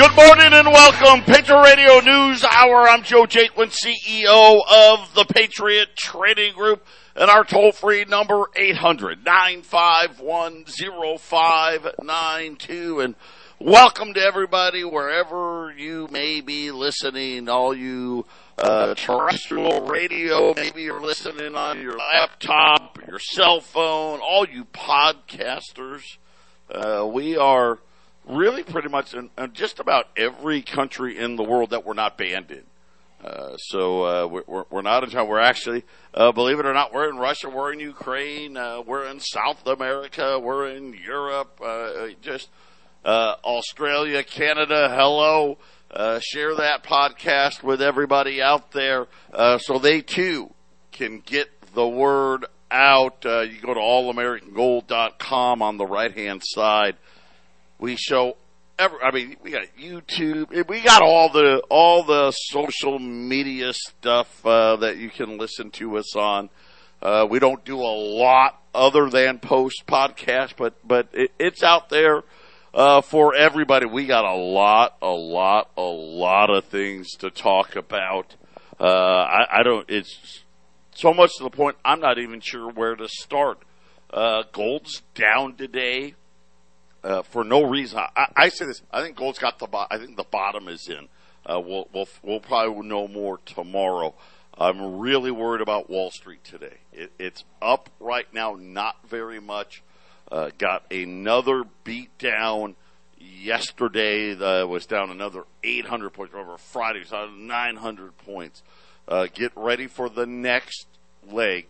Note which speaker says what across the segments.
Speaker 1: Good morning and welcome. Patriot Radio News Hour. I'm Joe Jaquin, CEO of the Patriot Trading Group. And our toll free number 800 951 0592. And welcome to everybody wherever you may be listening. All you uh, terrestrial radio, maybe you're listening on your laptop, your cell phone, all you podcasters. Uh, we are really pretty much in, in, just about every country in the world that we're not banned in. Uh, so uh, we're, we're not in China. We're actually, uh, believe it or not, we're in Russia, we're in Ukraine, uh, we're in South America, we're in Europe, uh, just uh, Australia, Canada. Hello, share that podcast with everybody out there so they too can get the word out. you go to allamericangold.com on the right hand side. We show every, I mean, we got YouTube. We got all the all the social media stuff uh, that you can listen to us on. Uh, we don't do a lot other than post podcast, but but it, it's out there uh, for everybody. We got a lot, a lot, a lot of things to talk about. Uh, I, I don't. It's so much to the point I'm not even sure where to start. Uh, gold's down today uh, for no reason. I, I, say this. I think gold's got the. Bo- I think the bottom is in. Uh, we'll, we'll we'll probably know more tomorrow. I'm really worried about Wall Street today. It, it's up right now, not very much. Uh, got another beat down yesterday. That was down another 800 points. Over Friday, was 900 points. Uh, get ready for the next leg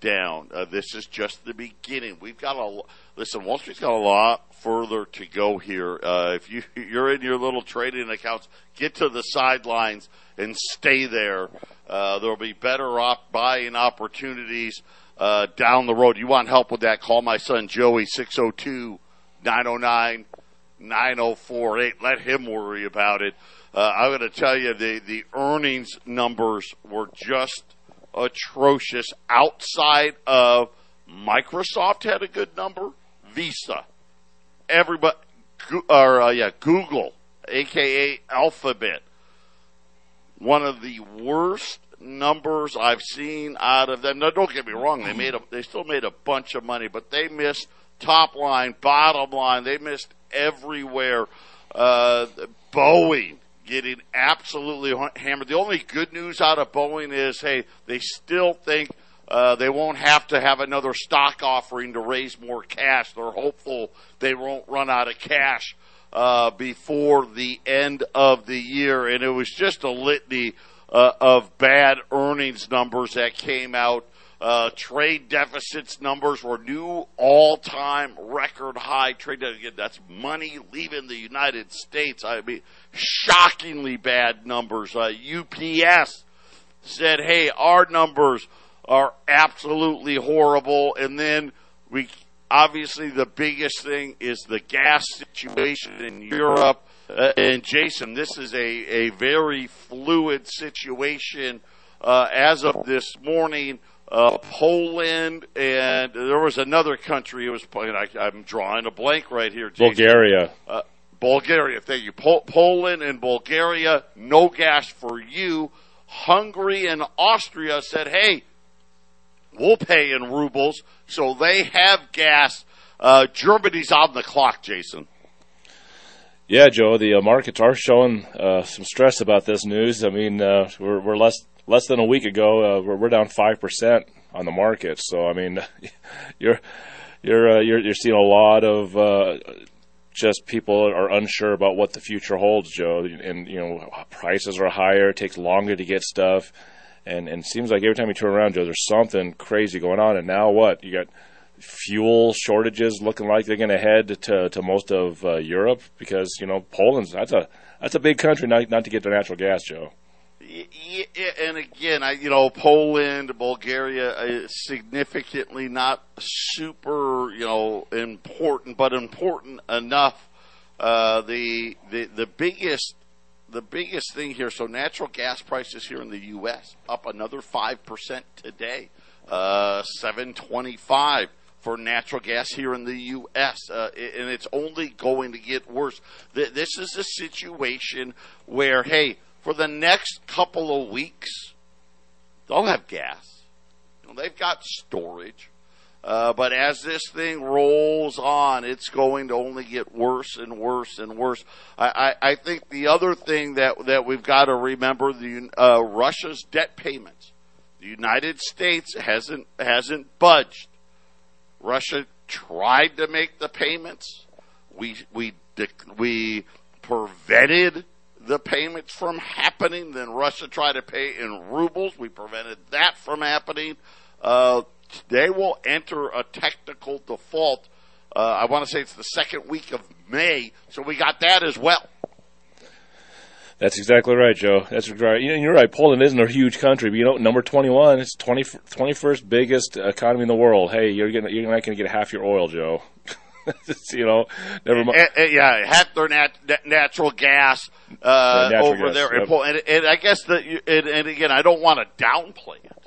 Speaker 1: down. Uh, this is just the beginning. We've got a listen. Wall Street's got a lot further to go here. Uh, if you you're in your little trading accounts, get to the sidelines and stay there. Uh, there'll be better op- buying opportunities uh, down the road. You want help with that? Call my son Joey 602 909 9048. Let him worry about it. Uh, I'm going to tell you the the earnings numbers were just atrocious outside of Microsoft had a good number, Visa, everybody, or uh, yeah, Google, aka Alphabet, one of the worst numbers I've seen out of them. Now, don't get me wrong; they made a, they still made a bunch of money, but they missed top line, bottom line. They missed everywhere. Uh, Boeing getting absolutely hammered. The only good news out of Boeing is, hey, they still think uh, they won't have to have another stock offering to raise more cash. They're hopeful they won't run out of cash uh, before the end of the year. And it was just a litany uh, of bad earnings numbers that came out. Uh, trade deficits numbers were new all-time record high trade deficit. That's money leaving the United States. I mean, shockingly bad numbers. Uh, UPS said, "Hey, our numbers are absolutely horrible," and then we obviously the biggest thing is the gas situation in Europe. Uh, and Jason, this is a, a very fluid situation uh, as of this morning uh, Poland, and there was another country. It was I, am drawing a blank right here.
Speaker 2: Jason. Bulgaria.
Speaker 1: Uh, Bulgaria. Thank you. Pol- Poland and Bulgaria. No gas for you. Hungary and Austria said, "Hey, we'll pay in rubles." So they have gas. Uh, Germany's on the clock, Jason.
Speaker 2: Yeah, Joe. The uh, markets are showing uh, some stress about this news. I mean, uh, we're, we're less less than a week ago, uh, we're, we're down five percent on the market. So I mean, you're you're uh, you're you're seeing a lot of uh, just people are unsure about what the future holds, Joe. And you know, prices are higher. It takes longer to get stuff, and and seems like every time you turn around, Joe, there's something crazy going on. And now what? You got fuel shortages looking like they're going to head to to most of uh, Europe because you know Poland's that's a that's a big country not not to get their natural gas, Joe
Speaker 1: and again, I you know Poland, Bulgaria, uh, significantly not super you know important, but important enough. Uh, the the the biggest the biggest thing here. So natural gas prices here in the U.S. up another five percent today, uh, seven twenty five. for natural gas here in the U.S., uh, and it's only going to get worse. This is a situation where, hey, for the next couple of weeks, they'll have gas. You know, they've got storage. Uh, but as this thing rolls on, it's going to only get worse and worse and worse. I, I, I think the other thing that that we've got to remember the uh, Russia's debt payments. The United States hasn't hasn't budged. Russia tried to make the payments. We we we prevented the payments from happening. Then Russia tried to pay in rubles. We prevented that from happening. Uh, they will enter a technical default. Uh, I want to say it's the second week of May, so we got that as well.
Speaker 2: That's exactly right, Joe. That's right. You're right. Poland isn't a huge country, but you know, number 21, it's 20, 21st biggest economy in the world. Hey, you're gonna, you're not going to get half your oil, Joe. you know, never mind.
Speaker 1: And, and, yeah, half their nat- natural gas uh, natural over gas, there, yep. and, and, I guess that, and, and again, I don't want to downplay it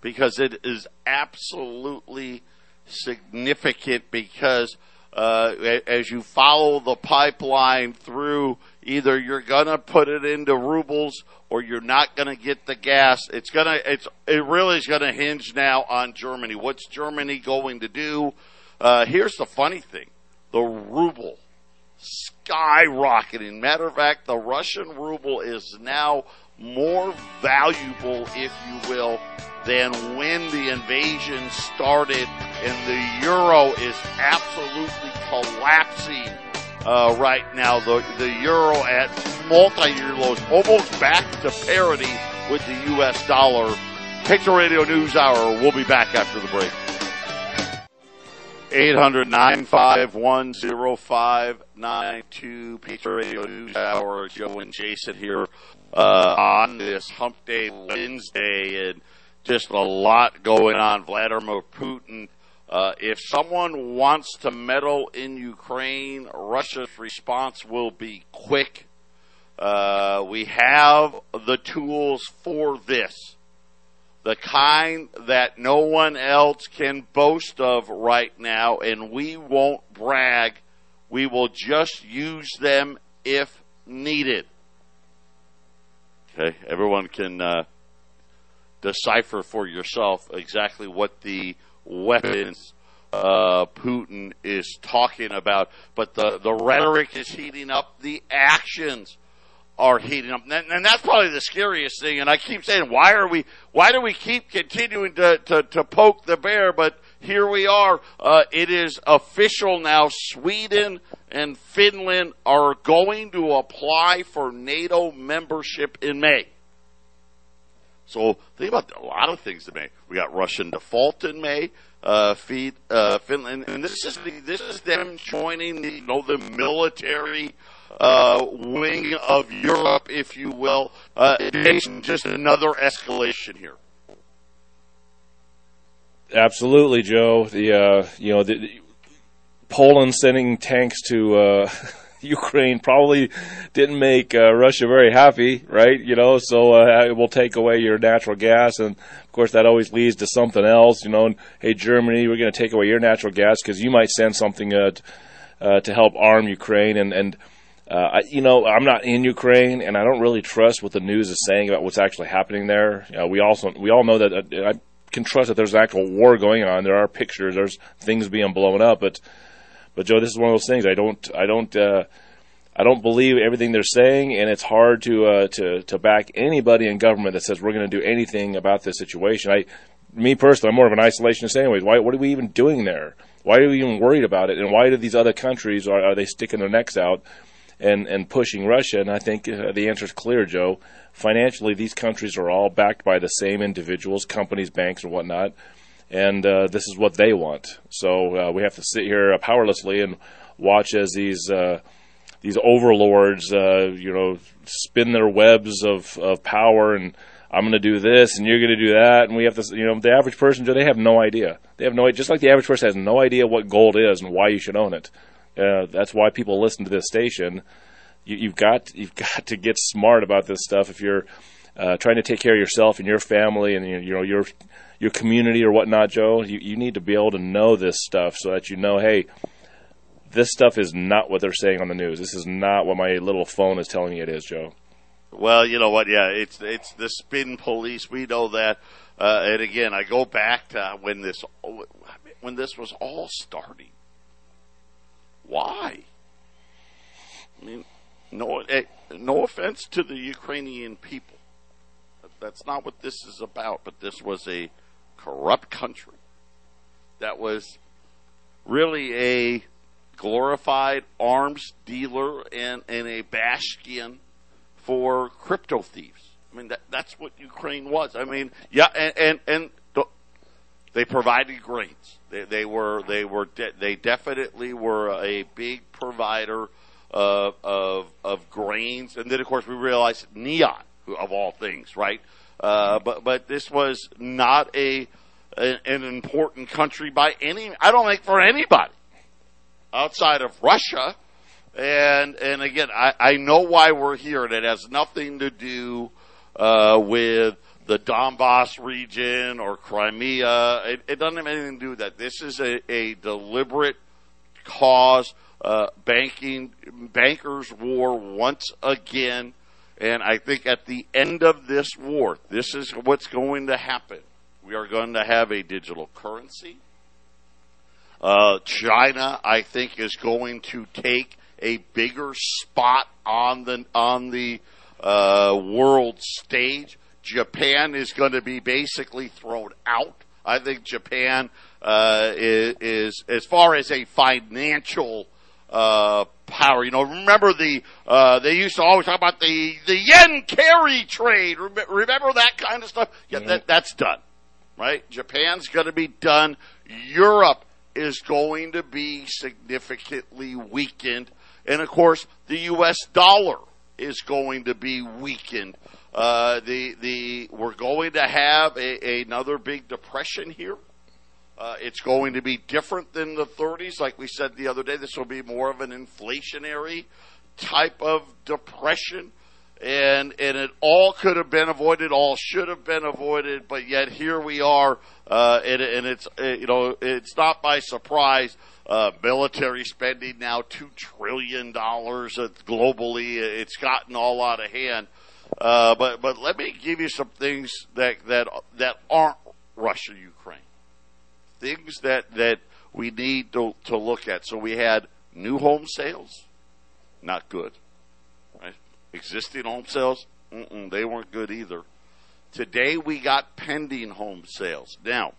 Speaker 1: because it is absolutely significant because uh, as you follow the pipeline through, either you're gonna put it into rubles or you're not gonna get the gas. It's gonna, it's, it really is gonna hinge now on Germany. What's Germany going to do? Uh, here's the funny thing: the ruble skyrocketing. Matter of fact, the Russian ruble is now more valuable, if you will, than when the invasion started, and the euro is absolutely collapsing uh, right now. The the euro at multi-year lows, almost back to parity with the U.S. dollar. Patriot Radio News Hour. We'll be back after the break. 800 951 0592 Patriot Radio News Hour. Joe and Jason here uh, on this Hump Day Wednesday, and just a lot going on. Vladimir Putin. Uh, if someone wants to meddle in Ukraine, Russia's response will be quick. Uh, we have the tools for this. The kind that no one else can boast of right now, and we won't brag. We will just use them if needed. Okay, everyone can uh, decipher for yourself exactly what the weapons uh, Putin is talking about. But the the rhetoric is heating up. The actions are heating up, and, and that's probably the scariest thing. And I keep saying, why are we? Why do we keep continuing to to, to poke the bear? But here we are. Uh, it is official now. Sweden and Finland are going to apply for NATO membership in May. So think about a lot of things in May. We got Russian default in May. Uh, feed, uh, Finland, and this is this is them joining the you know the military uh, wing of Europe, if you will. Uh, just another escalation here.
Speaker 2: Absolutely, Joe. The uh, you know the, the Poland sending tanks to uh, Ukraine probably didn't make uh, Russia very happy, right? You know, so uh, it will take away your natural gas, and of course that always leads to something else. You know, and, hey Germany, we're going to take away your natural gas because you might send something uh, t- uh, to help arm Ukraine, and and uh, I, you know I'm not in Ukraine, and I don't really trust what the news is saying about what's actually happening there. Uh, we also we all know that uh, I can trust that there's an actual war going on. There are pictures, there's things being blown up, but but Joe, this is one of those things. I don't, I don't, uh, I don't believe everything they're saying, and it's hard to uh, to to back anybody in government that says we're going to do anything about this situation. I, me personally, I'm more of an isolationist, anyways. Why? What are we even doing there? Why are we even worried about it? And why do these other countries are, are they sticking their necks out and and pushing Russia? And I think uh, the answer is clear, Joe. Financially, these countries are all backed by the same individuals, companies, banks, and whatnot and uh, this is what they want. So uh, we have to sit here powerlessly and watch as these uh, these overlords, uh, you know, spin their webs of, of power and I'm going to do this and you're going to do that, and we have to, you know, the average person, Joe, they have no idea. They have no, idea just like the average person has no idea what gold is and why you should own it. Uh, that's why people listen to this station. You, have got you've got to get smart about this stuff if you're uh, trying to take care of yourself and your family and you know your your community or whatnot, Joe, you, you need to be able to know this stuff so that you know, hey, this stuff is not what they're saying on the news. This is not what my little phone is telling me it is, Joe.
Speaker 1: Well, you know what? Yeah, it's it's the spin police. We know that. Uh, and again, I go back to when this when this was all starting. Why? I mean, no, eh, no offense to the Ukrainian people. That's not what this is about. But this was a corrupt country that was really a glorified arms dealer and, and a bastion for crypto thieves. I mean, that, that's what Ukraine was. I mean, yeah, and, and, and they provided grains. They, they were, they were, de- they definitely were a big provider of, of, of grains. And then, of course, we realized neon, of all things, right? Uh, but, but this was not a, a, an important country by any, I don't think for anybody outside of Russia. And and again, I, I know why we're here, and it has nothing to do uh, with the Donbass region or Crimea. It, it, doesn't have anything to do with that. This is a, a deliberate cause, uh, banking bankers' war once again. And I think at the end of this war, this is what's going to happen. We are going to have a digital currency. Uh, China, I think, is going to take a bigger spot on the on the uh, world stage. Japan is going to be basically thrown out. I think Japan uh, is, is, as far as a financial uh, power. You know, remember the uh, they used to always talk about the the yen carry trade. Remember that kind of stuff? Yeah, mm-hmm. that, that's done. Right? Japan's going to be done. Europe is going to be significantly weakened. And of course, the U.S. dollar is going to be weakened. Uh, the the we're going to have a, another big depression here. Uh, it's going to be different than the 30s, like we said the other day. This will be more of an inflationary type of depression and and it all could have been avoided, all should have been avoided, but yet here we are, uh, and, and it's uh, you know it's not by surprise. Uh, military spending now two trillion dollars globally. It's gotten all out of hand. Uh, but but let me give you some things that that that aren't Russia Ukraine. Things that that we need to to look at. So we had new home sales, not good Existing home sales, they weren't good either. Today we got pending home sales. Now,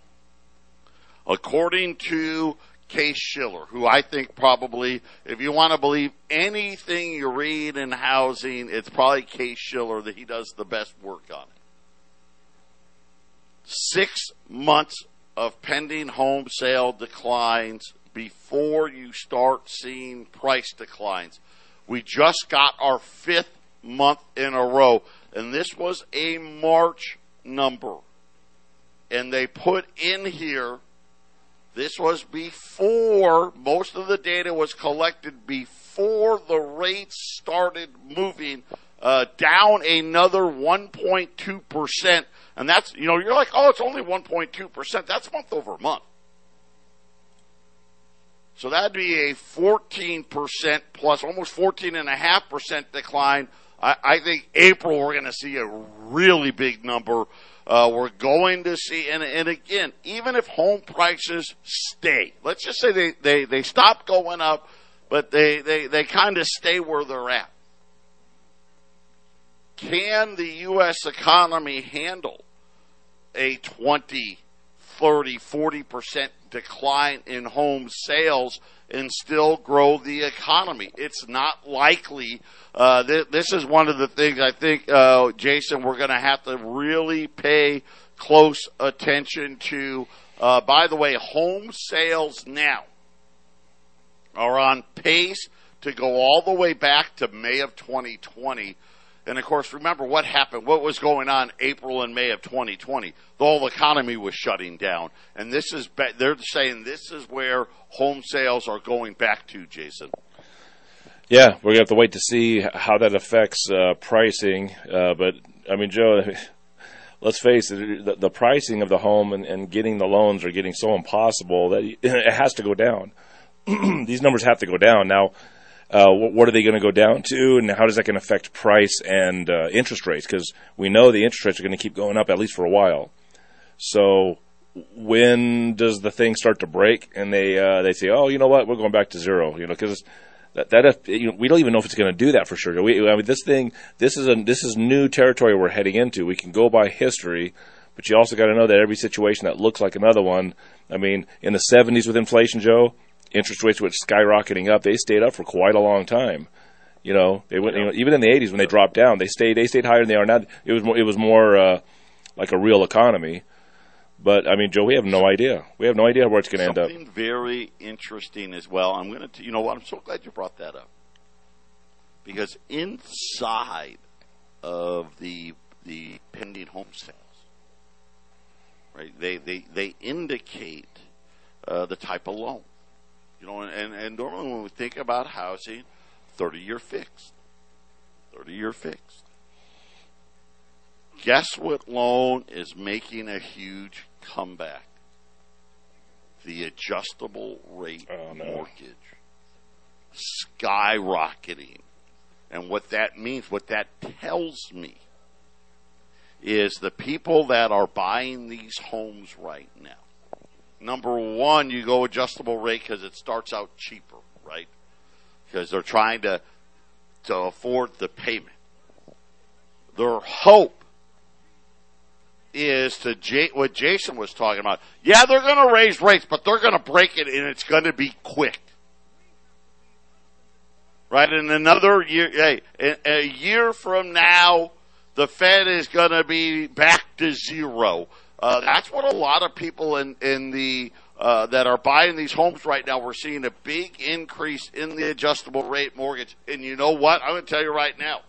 Speaker 1: according to Case Shiller, who I think probably, if you want to believe anything you read in housing, it's probably Case Shiller that he does the best work on it. Six months of pending home sale declines before you start seeing price declines. We just got our fifth month in a row. And this was a March number. And they put in here, this was before, most of the data was collected before the rates started moving uh, down another 1.2%. And that's, you know, you're like, oh, it's only 1.2%. That's month over month. So that'd be a 14% plus almost 14.5% decline I, I think April we're going to see a really big number. Uh, we're going to see, and, and again, even if home prices stay, let's just say they, they, they stop going up, but they, they, they kind of stay where they're at. Can the U.S. economy handle a 20, 30, 40% decline in home sales and still grow the economy. It's not likely. Uh, th- this is one of the things I think, uh, Jason, we're going to have to really pay close attention to. Uh, by the way, home sales now are on pace to go all the way back to May of 2020 and of course, remember what happened, what was going on April and May of 2020. The whole economy was shutting down. And this is, they're saying this is where home sales are going back to, Jason.
Speaker 2: Yeah, we're going to have to wait to see how that affects uh, pricing. Uh, but, I mean, Joe, let's face it, the, the pricing of the home and, and getting the loans are getting so impossible that it has to go down. These numbers have to go down now. Uh, what are they going to go down to, and how does that going to affect price and uh, interest rates? Because we know the interest rates are going to keep going up at least for a while. So when does the thing start to break and they uh, they say, oh, you know what, we're going back to zero, you know, because that that you know, we don't even know if it's going to do that for sure. We, I mean, this thing, this is a this is new territory we're heading into. We can go by history, but you also got to know that every situation that looks like another one. I mean, in the '70s with inflation, Joe, interest rates were skyrocketing up. They stayed up for quite a long time. You know, they went. You know, even in the '80s when they dropped down, they stayed. They stayed higher than they are now. It was more. It was more uh, like a real economy. But I mean, Joe, we have no idea. We have no idea where it's going to end up.
Speaker 1: Something very interesting as well. I'm going to, you know what? I'm so glad you brought that up because inside of the the pending home sales, right? They they they indicate uh, the type of loan, you know, and and normally when we think about housing, thirty year fixed, thirty year fixed. Guess what loan is making a huge comeback? The adjustable rate
Speaker 2: Oh, no.
Speaker 1: mortgage skyrocketing. And what that means, what that tells me, is the people that are buying these homes right now. Number one, you go adjustable rate because it starts out cheaper, right? Because they're trying to to afford the payment. Their hope is to J- what Jason was talking about. Yeah, they're going to raise rates, but they're going to break it, and it's going to be quick. Right in another year, hey, a, a year from now, the Fed is going to be back to zero. Uh, that's what a lot of people in in the uh, that are buying these homes right now. We're seeing a big increase in the adjustable rate mortgage, and you know what? I'm going to tell you right now.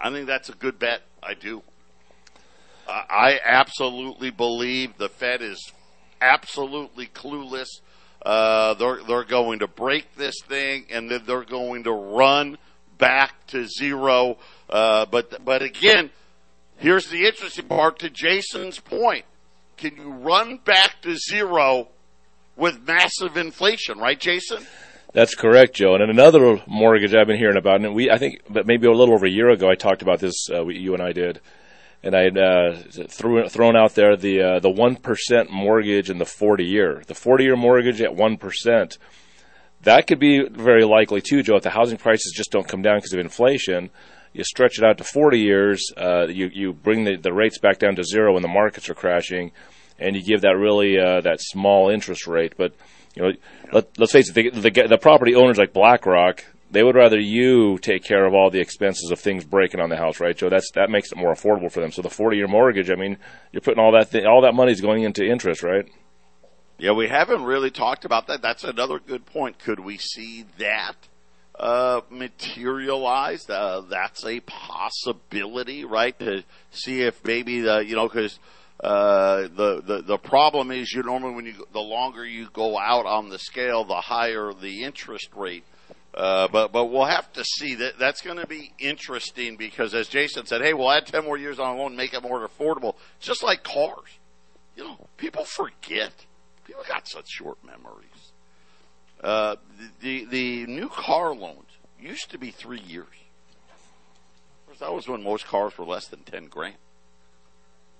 Speaker 1: I think that's a good bet. I do. Uh, I absolutely believe the Fed is absolutely clueless. Uh, they're they're going to break this thing, and then they're going to run back to zero. Uh, but but again, here's the interesting part. To Jason's point, can you run back to zero with massive inflation? Right, Jason?
Speaker 2: That's correct, Joe. And another mortgage I've been hearing about, and we, I think, but maybe a little over a year ago, I talked about this. Uh, you and I did, and I had uh, threw, thrown out there the uh, the one percent mortgage and the forty year. The forty year mortgage at one percent. That could be very likely too, Joe. If the housing prices just don't come down because of inflation, you stretch it out to 40 years. Uh, you you bring the, the rates back down to zero when the markets are crashing, and you give that really uh, that small interest rate. But you know, let, let's face it, the, the the property owners like BlackRock, they would rather you take care of all the expenses of things breaking on the house, right, Joe? That's that makes it more affordable for them. So the 40 year mortgage, I mean, you're putting all that th- all that money's going into interest, right?
Speaker 1: Yeah, we haven't really talked about that. That's another good point. Could we see that uh, materialize? Uh, that's a possibility, right? To see if maybe the you know because uh, the the the problem is you normally when you the longer you go out on the scale, the higher the interest rate. Uh, but but we'll have to see that that's going to be interesting because as Jason said, hey, we'll add ten more years on a loan, make it more affordable. It's just like cars, you know, people forget. People got such short memories. Uh, the, the new car loans used to be three years. Course, that was when most cars were less than ten grand.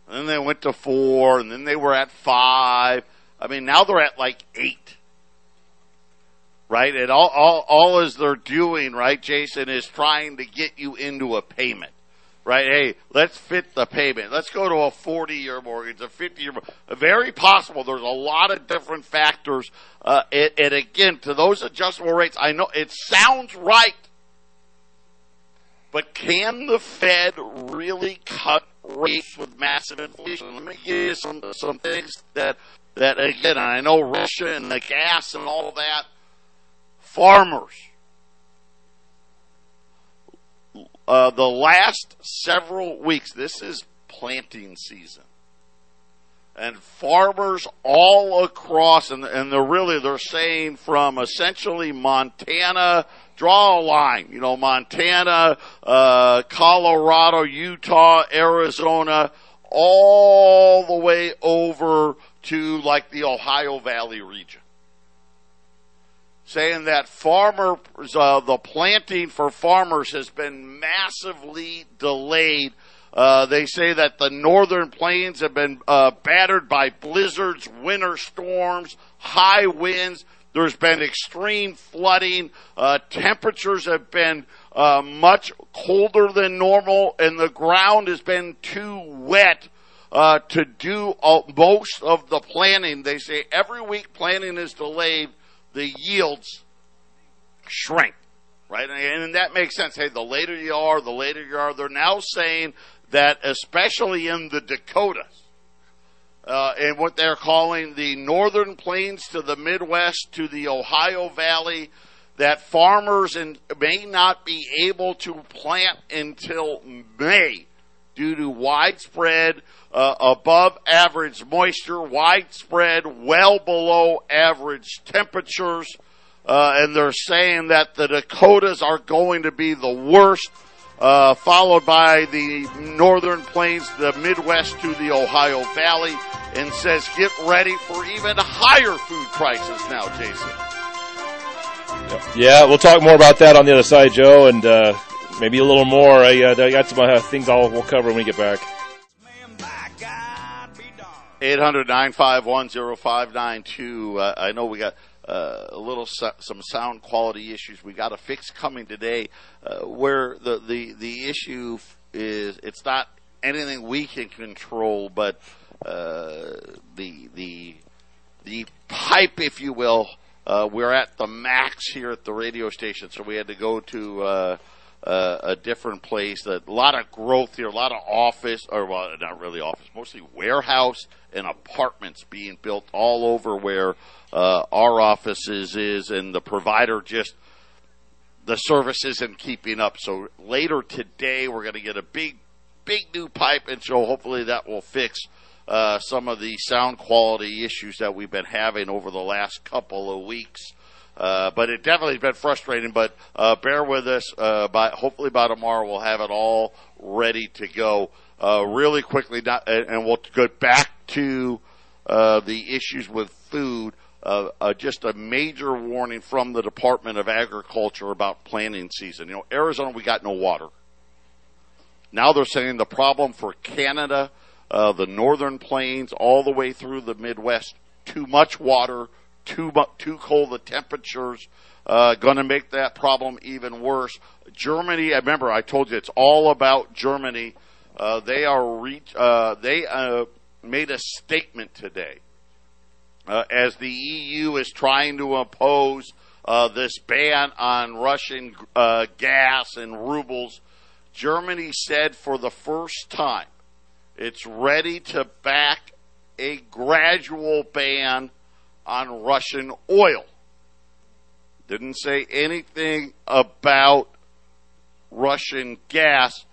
Speaker 1: And then they went to four, and then they were at five. I mean, now they're at like eight. Right? And all, all, all as they're doing, right, Jason, is trying to get you into a payment. Right? Hey, let's fit the payment. Let's go to a 40 year mortgage, a 50 year Very possible. There's a lot of different factors. Uh, and, and again, to those adjustable rates, I know it sounds right. But can the Fed really cut rates with massive inflation? Let me give you some some things that that again I know Russia and the gas and all that. Farmers. Uh, the last several weeks, this is planting season. and farmers all across, and, and they're really, they're saying from essentially Montana, draw a line, you know, Montana, uh, Colorado, Utah, Arizona, all the way over to like the Ohio Valley region. Saying that farmers, uh, the planting for farmers has been massively delayed uh, they say that the northern plains have been uh, battered by blizzards, winter storms, high winds. There's been extreme flooding. Uh, temperatures have been uh, much colder than normal, and the ground has been too wet uh, to do most of the planting. They say every week planting is delayed, the yields shrink right? And, that makes sense. Hey, the later you are, the later you are. They're now saying that especially in the Dakotas, uh, and what they're calling the northern plains to the Midwest to the Ohio Valley, that farmers in, may not be able to plant until May due to widespread uh, above average moisture, widespread well below average temperatures, uh, and they're saying that the Dakotas are going to be the worst uh, followed by the northern plains, the Midwest to the Ohio Valley, and says get ready for even higher food prices now, Jason.
Speaker 2: Yeah, we'll talk more about that on the other side, Joe, and uh, maybe a little more. I, uh, I got some uh, things I'll we'll cover when we get back.
Speaker 1: 800 951 0592. Uh, I know we got uh, a little some sound quality issues we got to fix coming today. Uh, where the, the the issue is, it's not anything we can control, but uh, the the the pipe, if you will. Uh, we're at the max here at the radio station, so we had to go to uh, a different place. A lot of growth here, a lot of office, or well, not really office, mostly warehouse and apartments being built all over where uh, our offices is, and the provider just the service isn't keeping up. So later today, we're going to get a big, big new pipe, and so hopefully that will fix uh, some of the sound quality issues that we've been having over the last couple of weeks. Uh, but it definitely has been frustrating. But uh, bear with us. Uh, by hopefully by tomorrow we'll have it all ready to go. Uh, really quickly, not, and we'll get back to uh, the issues with food just a major warning from the Department of Agriculture about planting season. You know, Arizona, we got no water. Now they're saying the problem for Canada, the northern plains, all the way through the Midwest, too much water, too too cold the temperatures, uh, going to make that problem even worse. Germany, I remember I told you it's all about Germany. Uh, they are reach, uh, they uh, made a statement today uh, as the EU is trying to impose uh, this ban on Russian uh, gas and rubles, Germany said for the first time it's ready to back a gradual ban on Russian oil. Didn't say anything about Russian gas.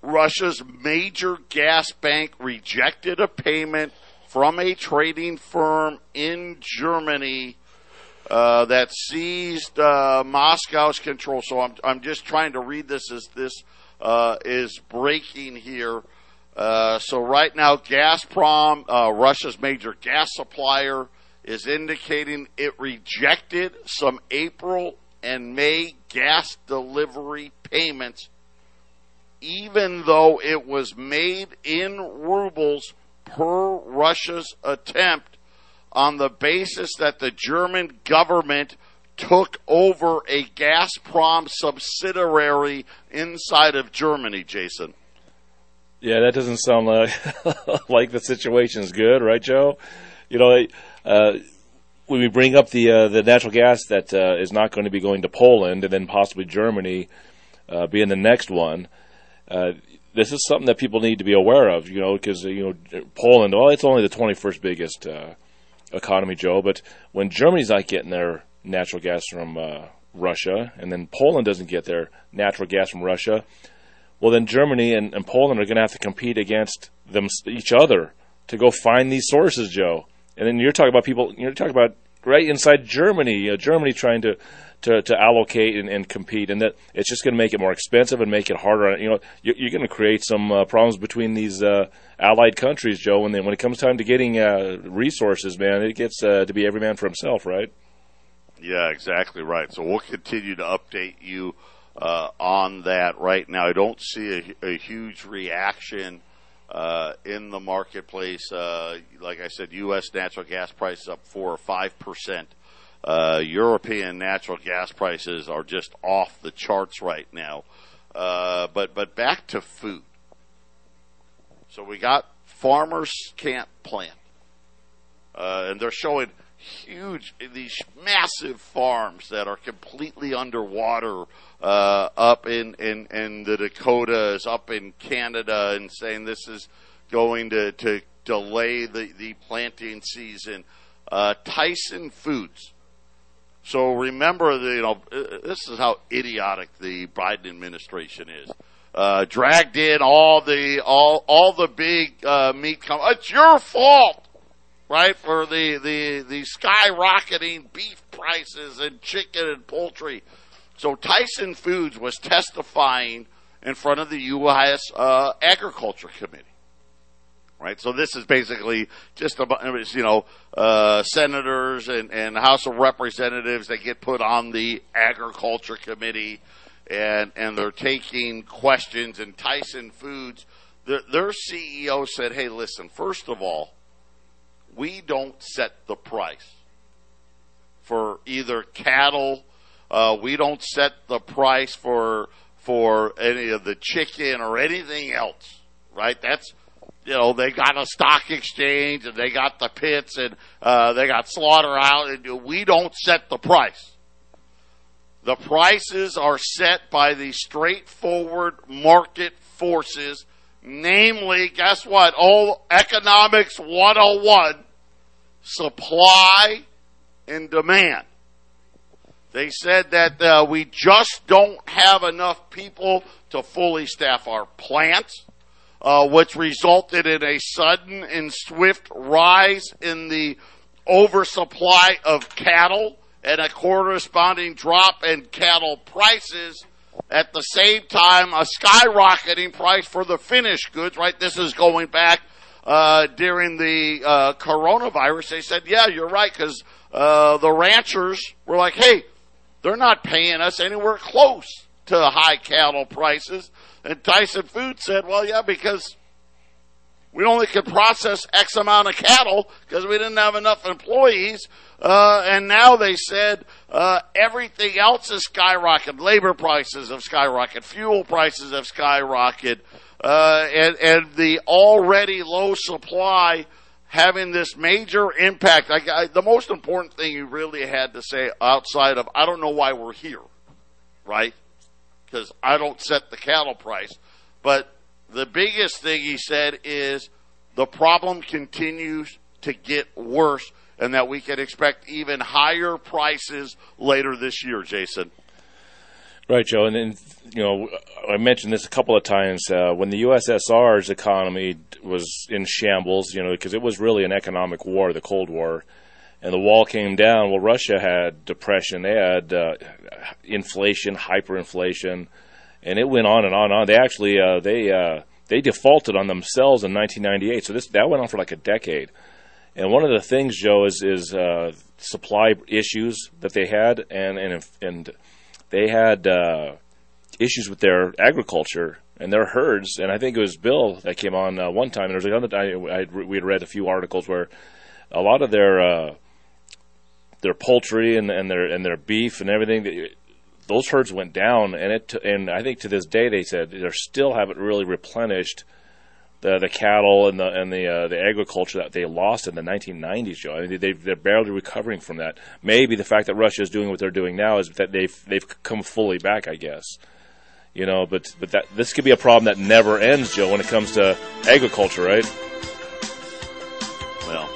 Speaker 1: Russia's major gas bank rejected a payment from a trading firm in Germany uh, that seized uh, Moscow's control. So I'm, I'm just trying to read this as this uh, is breaking here. Uh, so right now, Gazprom, uh, Russia's major gas supplier, is indicating it rejected some April and May gas delivery payments, even though it was made in rubles per Russia's attempt on the basis that the German government took over a Gazprom subsidiary inside of Germany, Jason.
Speaker 2: Yeah, that doesn't sound like like the situation's good, right, Joe? You know, uh, when we bring up the uh, the natural gas that uh, is not going to be going to Poland and then possibly Germany uh, being the next one, uh, this is something that people need to be aware of, you know, because you know Poland. Well, it's only the 21st biggest uh, economy, Joe. But when Germany's not getting their natural gas from Russia, and then Poland doesn't get their natural gas from Russia, well, then Germany and, and Poland are going to have to compete against them each other to go find these sources, Joe. And then you're talking about people. You're talking about right inside Germany. You know, Germany trying to to, to allocate and, and compete, and that it's just going to make it more expensive and make it harder. You know, you're, you're going to create some uh, problems between these uh, allied countries, Joe. When they, when it comes time to getting uh, resources, man, it gets uh, to be every man for himself, right?
Speaker 1: Yeah, exactly right. So we'll continue to update you uh, on that. Right now, I don't see a, a huge reaction. Uh, in the marketplace, uh, like I said, U.S. natural gas prices up four or five percent uh, European natural gas prices are just off the charts right now. Uh, but but back to food. So we got farmers can't plant, uh, and they're showing huge these massive farms that are completely underwater uh, up in, in in the Dakotas, up in Canada, and saying this is going to to delay the the planting season. Uh, Tyson Foods so remember, the, you know, uh, this is how idiotic the Biden administration is. Uh, dragged in all the all all the big uh, meat companies. It's your fault, right? For the the the skyrocketing beef prices and chicken and poultry. So Tyson Foods was testifying in front of the U.S. Uh, Agriculture Committee right? So this is basically just about you know uh, senators and, and House of Representatives that get put on the Agriculture Committee, and and they're taking questions. And Tyson Foods, their, their CEO said, "Hey, listen. First of all, we don't set the price for either cattle. Uh, we don't set the price for." For any of the chicken or anything else, right? That's you know, they got a stock exchange and they got the pits and uh, they got slaughterhouse. And we don't set the price. The prices are set by the straightforward market forces, namely, guess what? All economics 101 supply and demand. They said that uh, we just don't have enough people to fully staff our plants uh, which resulted in a sudden and swift rise in the oversupply of cattle and a corresponding drop in cattle prices. At the same time, a skyrocketing price for the finished goods, right? This is going back uh, during the uh, coronavirus. They said, yeah, you're right, because uh, the ranchers were like, hey, they're not paying us anywhere close to high cattle prices. And Tyson Foods said, well, yeah, because we only could process X amount of cattle because we didn't have enough employees. Uh, and now they said uh, everything else is skyrocketed. Labor prices have skyrocketed. Fuel prices have skyrocketed. Uh, and, and the already low supply having this major impact. I, I, the most important thing you really had to say outside of, I don't know why we're here, right? because I don't set the cattle price. But the biggest thing he said is the problem continues to get worse and that we can expect even higher prices later this year, Jason.
Speaker 2: Right, Joe. And, then, you know, I mentioned this a couple of times. Uh, when the USSR's economy was in shambles, you know, because it was really an economic war, the Cold War, and the wall came down. Well, Russia had depression. They had uh, inflation, hyperinflation, and it went on and on and on. They actually uh, they uh, they defaulted on themselves in 1998. So this that went on for like a decade. And one of the things, Joe, is is uh, supply issues that they had, and and and they had uh, issues with their agriculture and their herds. And I think it was Bill that came on uh, one time, and there was another. I, I we had read a few articles where a lot of their uh, their poultry and, and their and their beef and everything. Those herds went down, and it and I think to this day they said they still haven't really replenished the the cattle and the and the uh, the agriculture that they lost in the 1990s, Joe. I mean, they they're barely recovering from that. Maybe the fact that Russia is doing what they're doing now is that they've they've come fully back, I guess. You know, but but that this could be a problem that never ends, Joe, when it comes to agriculture, right?
Speaker 1: Well,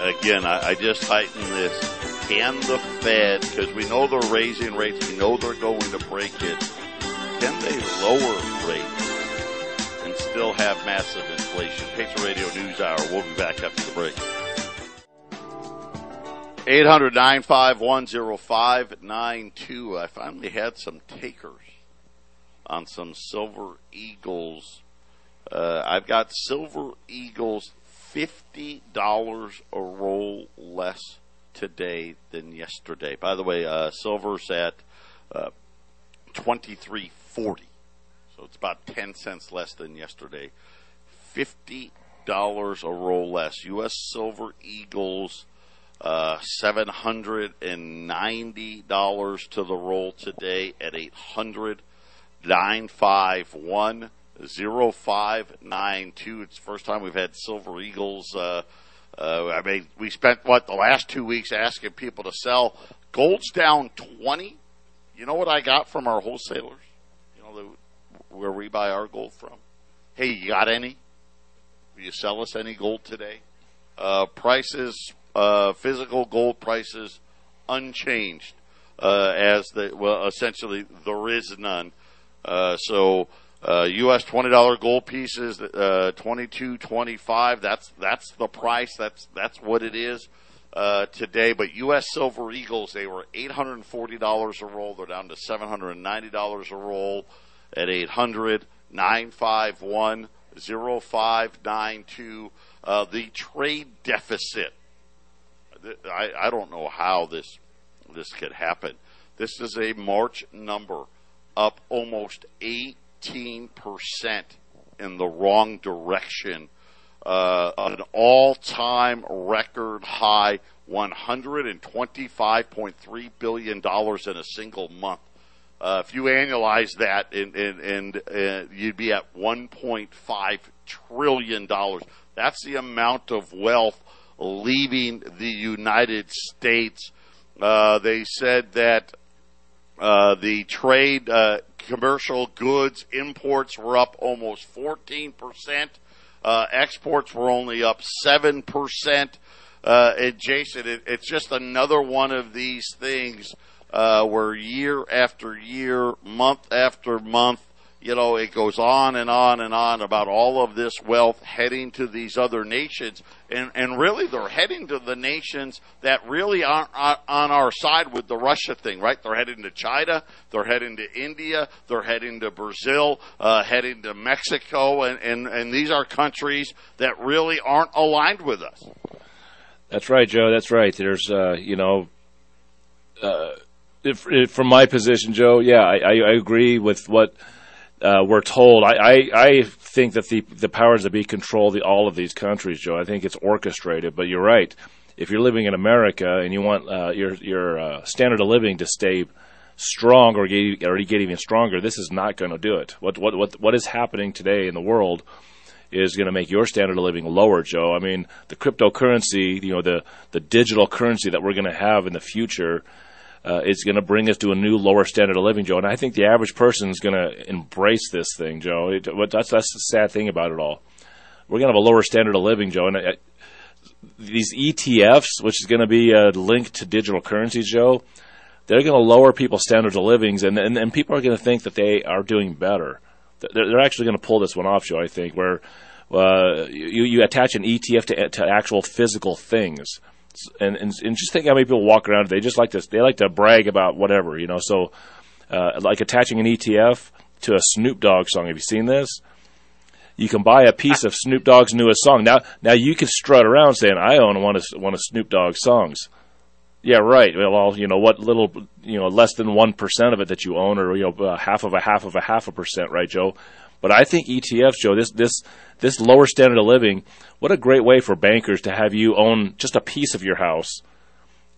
Speaker 1: again, I, I just heighten this can the Fed, because we know they're raising rates, we know they're going to break it, can they lower rates and still have massive inflation. Patriot Radio News Hour. We'll be back after the break. 800 0592 I finally had some takers on some Silver Eagles. Uh, I've got Silver Eagles $50 a roll less today than yesterday. By the way, uh, silver's at uh, 2340. So it's about 10 cents less than yesterday. $50 a roll less. U.S. Silver Eagles uh, $790 to the roll today at 800 951 0592. It's the first time we've had Silver Eagles. Uh, uh, I mean, we spent what the last two weeks asking people to sell. Gold's down 20. You know what I got from our wholesalers? You know, the, where we buy our gold from. Hey, you got any? Will you sell us any gold today? Uh, prices uh, physical gold prices unchanged uh, as the well essentially there is none. Uh, so. Uh, twenty dollar gold pieces uh, twenty two twenty five. That's that's the price. That's that's what it is. Uh, today, but U.S. Silver Eagles, they were $840 a roll. They're down to $790 a roll at 800 951 0592. The trade deficit I, I don't know how this this could happen. This is a March number up almost 18% in the wrong direction. Uh, an all-time record high, 125.3 billion dollars in a single month. Uh, if you annualize that, and, uh, you'd be at 1.5 trillion dollars. That's the amount of wealth leaving the United States. Uh, they said that uh, the trade, uh, commercial goods imports were up almost 14%. Uh, exports were only up 7%. Uh, and Jason, it, it's just another one of these things uh, where year after year, month after month, you know, it goes on and on and on about all of this wealth heading to these other nations. And, and really, they're heading to the nations that really aren't on our side with the Russia thing, right? They're heading to China, they're heading to India, they're heading to Brazil, uh, heading to Mexico, and, and, and these are countries that really aren't aligned with us.
Speaker 2: That's right, Joe. That's right. There's, uh, you know, uh, if, if from my position, Joe, yeah, I, I agree with what uh, we're told. I, I, I, think that the the powers that be control the, all of these countries, Joe. I think it's orchestrated. But you're right. If you're living in America and you want uh, your your uh, standard of living to stay strong or get, or get even stronger, this is not going to do it. What what what what is happening today in the world? is going to make your standard of living lower, Joe. I mean, the cryptocurrency, you know, the the digital currency that we're going to have in the future uh, it's going to bring us to a new lower standard of living, Joe. And I think the average person is going to embrace this thing, Joe. It, that's that's the sad thing about it all. We're going to have a lower standard of living, Joe. And I, these ETFs, which is going to be a link to digital currencies, Joe, they're going to lower people's standards of living, and, and, and people are going to think that they are doing better. They're, they're actually going to pull this one off, Joe. I think where uh, you, you attach an ETF to, to actual physical things and, and, and just think how many people walk around. They just like to they like to brag about whatever you know. So uh, like attaching an ETF to a Snoop Dogg song. Have you seen this? You can buy a piece of Snoop Dogg's newest song. Now now you can strut around saying I own one of one of Snoop Dogg's songs. Yeah, right. Well, you know what little, you know, less than one percent of it that you own, or you know, half of a half of a half a percent, right, Joe? But I think ETFs, Joe, this this this lower standard of living, what a great way for bankers to have you own just a piece of your house.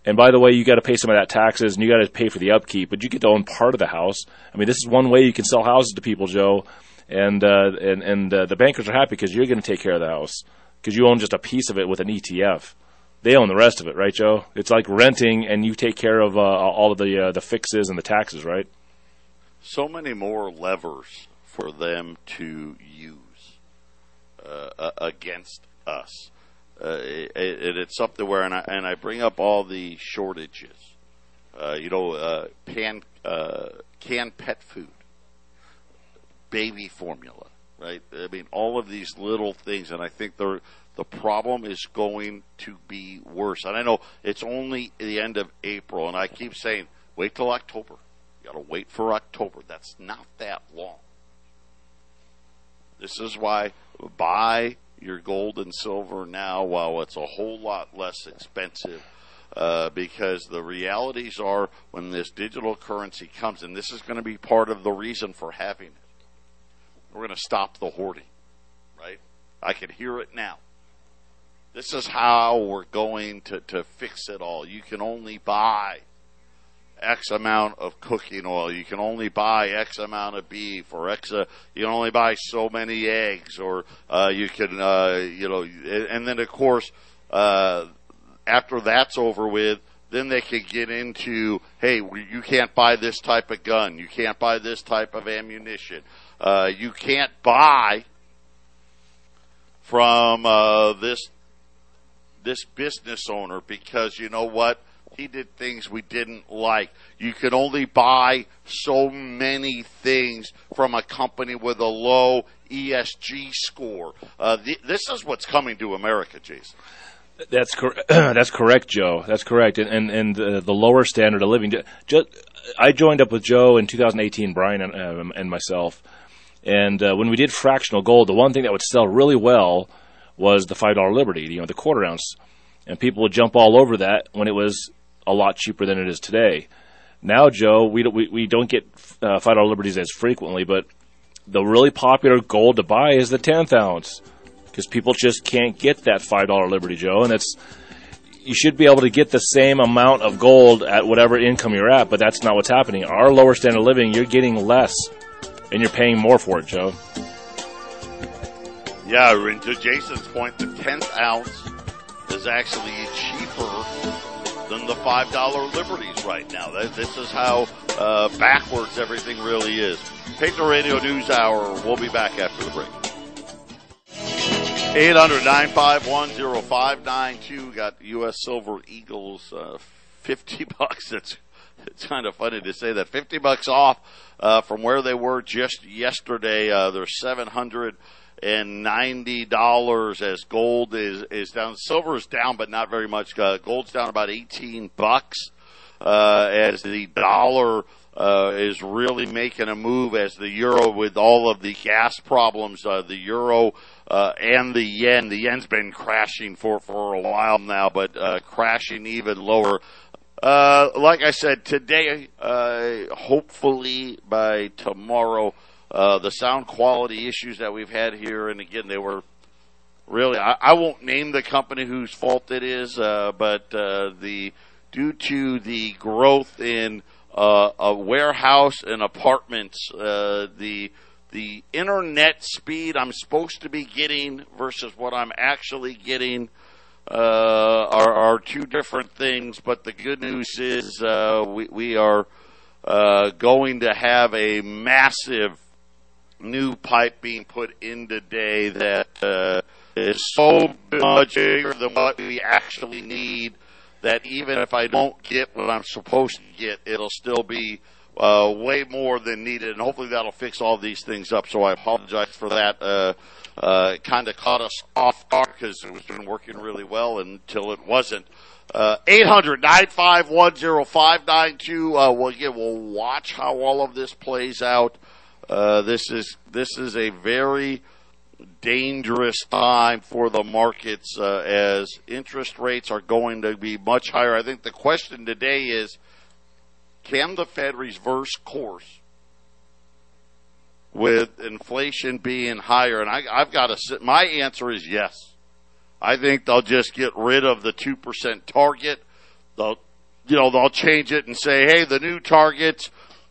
Speaker 2: And by the way, you got to pay some of that taxes and you got to pay for the upkeep, but you get to own part of the house. I mean, this is one way you can sell houses to people, Joe. And uh, and and uh, the bankers are happy because you're going to take care of the house because you own just a piece of it with an ETF. They own the rest of it, right, Joe? It's like renting, and you take care of uh, all of the uh, the fixes and the taxes, right?
Speaker 1: So many more levers for them to use uh, against us. Uh, it, it's something where, and I, and I bring up all the shortages. Uh, you know, uh, pan, uh, canned pet food, baby formula, right? I mean, all of these little things, and I think they're the problem is going to be worse. And I know it's only the end of April, and I keep saying, wait till October. You got to wait for October. That's not that long. This is why buy your gold and silver now while it's a whole lot less expensive. Uh, because the realities are when this digital currency comes, and this is going to be part of the reason for having it, we're going to stop the hoarding, right? I can hear it now. This is how we're going to, to fix it all. You can only buy X amount of cooking oil. You can only buy X amount of beef or X, uh, you can only buy so many eggs or, uh, you can, uh, you know, and then of course, uh, after that's over with, then they can get into, hey, you can't buy this type of gun. You can't buy this type of ammunition. Uh, you can't buy from, uh, this, this business owner because you know what? He did things we didn't like. You could only buy so many things from a company with a low ESG score. Uh, the, this is what's coming to America, Jason.
Speaker 2: That's that's correct, Joe. That's correct. And and, and uh, the lower standard of living. Just, I joined up with Joe in 2018, Brian and, um, and myself. And uh, when we did fractional gold, the one thing that would sell really well was the five dollar Liberty, you know, the quarter ounce, and people would jump all over that when it was a lot cheaper than it is today. Now, Joe, we don't, we, we don't get uh, five dollar liberties as frequently, but the really popular gold to buy is the tenth ounce because people just can't get that five dollar liberty, Joe, and it's you should be able to get the same amount of gold at whatever income you're at, but that's not what's happening. Our lower standard of living, you're getting less, and you're paying more for it, Joe.
Speaker 1: Yeah, and to Jason's point, the tenth ounce is actually cheaper than the $5 liberties right now. This is how uh, backwards everything really is. Patriot Radio News Hour. We'll be back after the break. 800-951-0592. Got U.S. Silver Eagles, uh, 50 bucks. It's, it's kind of funny to say that. 50 bucks off, uh, from where they were just yesterday. Uh, they're 700 and ninety dollars as gold is is down. Silver is down, but not very much. Uh, gold's down about eighteen bucks uh, as the dollar uh, is really making a move as the euro with all of the gas problems. Uh, the euro uh, and the yen. The yen's been crashing for for a while now, but uh, crashing even lower. Like I said today, hopefully by tomorrow uh, the sound quality issues that we've had here, and again, they were really. I, I won't name the company whose fault it is, uh, but uh, the due to the growth in uh, a warehouse and apartments, uh, the the internet speed I'm supposed to be getting versus what I'm actually getting uh, are, are two different things. But the good news is we, we are going to have a massive new pipe being put in today that uh, is so much bigger than what we actually need that even if I don't get what I'm supposed to get, it'll still be uh, way more than needed, and hopefully that'll fix all these things up. So I apologize for that. Uh, uh, kind of caught us off guard because it was been working really well until it wasn't. Uh, 800 951 0592. Uh, we'll, we'll watch how all of this plays out. Uh, this is this is a very dangerous time for the markets uh, as interest rates are going to be much higher. I think the question today is, can the Fed reverse course with inflation being higher? And I, I've got to. My answer is yes. I think they'll just get rid of the two percent target. They'll, you know, they'll change it and say, hey, the new target's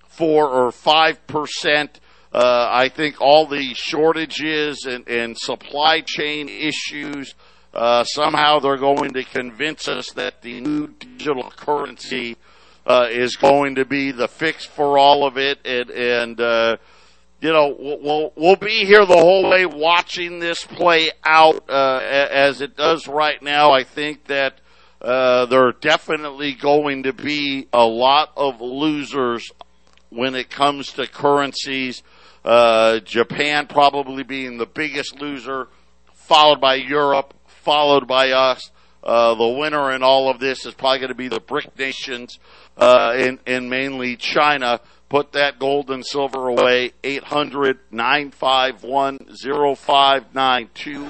Speaker 1: four or five percent uh, I think all the shortages and, and supply chain issues, uh, somehow they're going to convince us that the new digital currency uh, is going to be the fix for all of it, and, and uh, you know we'll we'll be here the whole way watching this play out uh, as it does right now. I think that. Uh, there are definitely going to be a lot of losers when it comes to currencies. Uh, Japan probably being the biggest loser, followed by Europe, followed by us. Uh, the winner in all of this is probably going to be the BRIC nations, uh, and, and mainly China. Put that gold and silver away. 800 951 0592.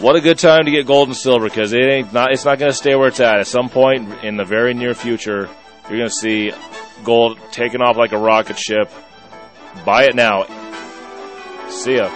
Speaker 2: What a good time to get gold and silver because it ain't not. It's not going to stay where it's at. At some point in the very near future, you're going to see gold taking off like a rocket ship. Buy it now. See ya.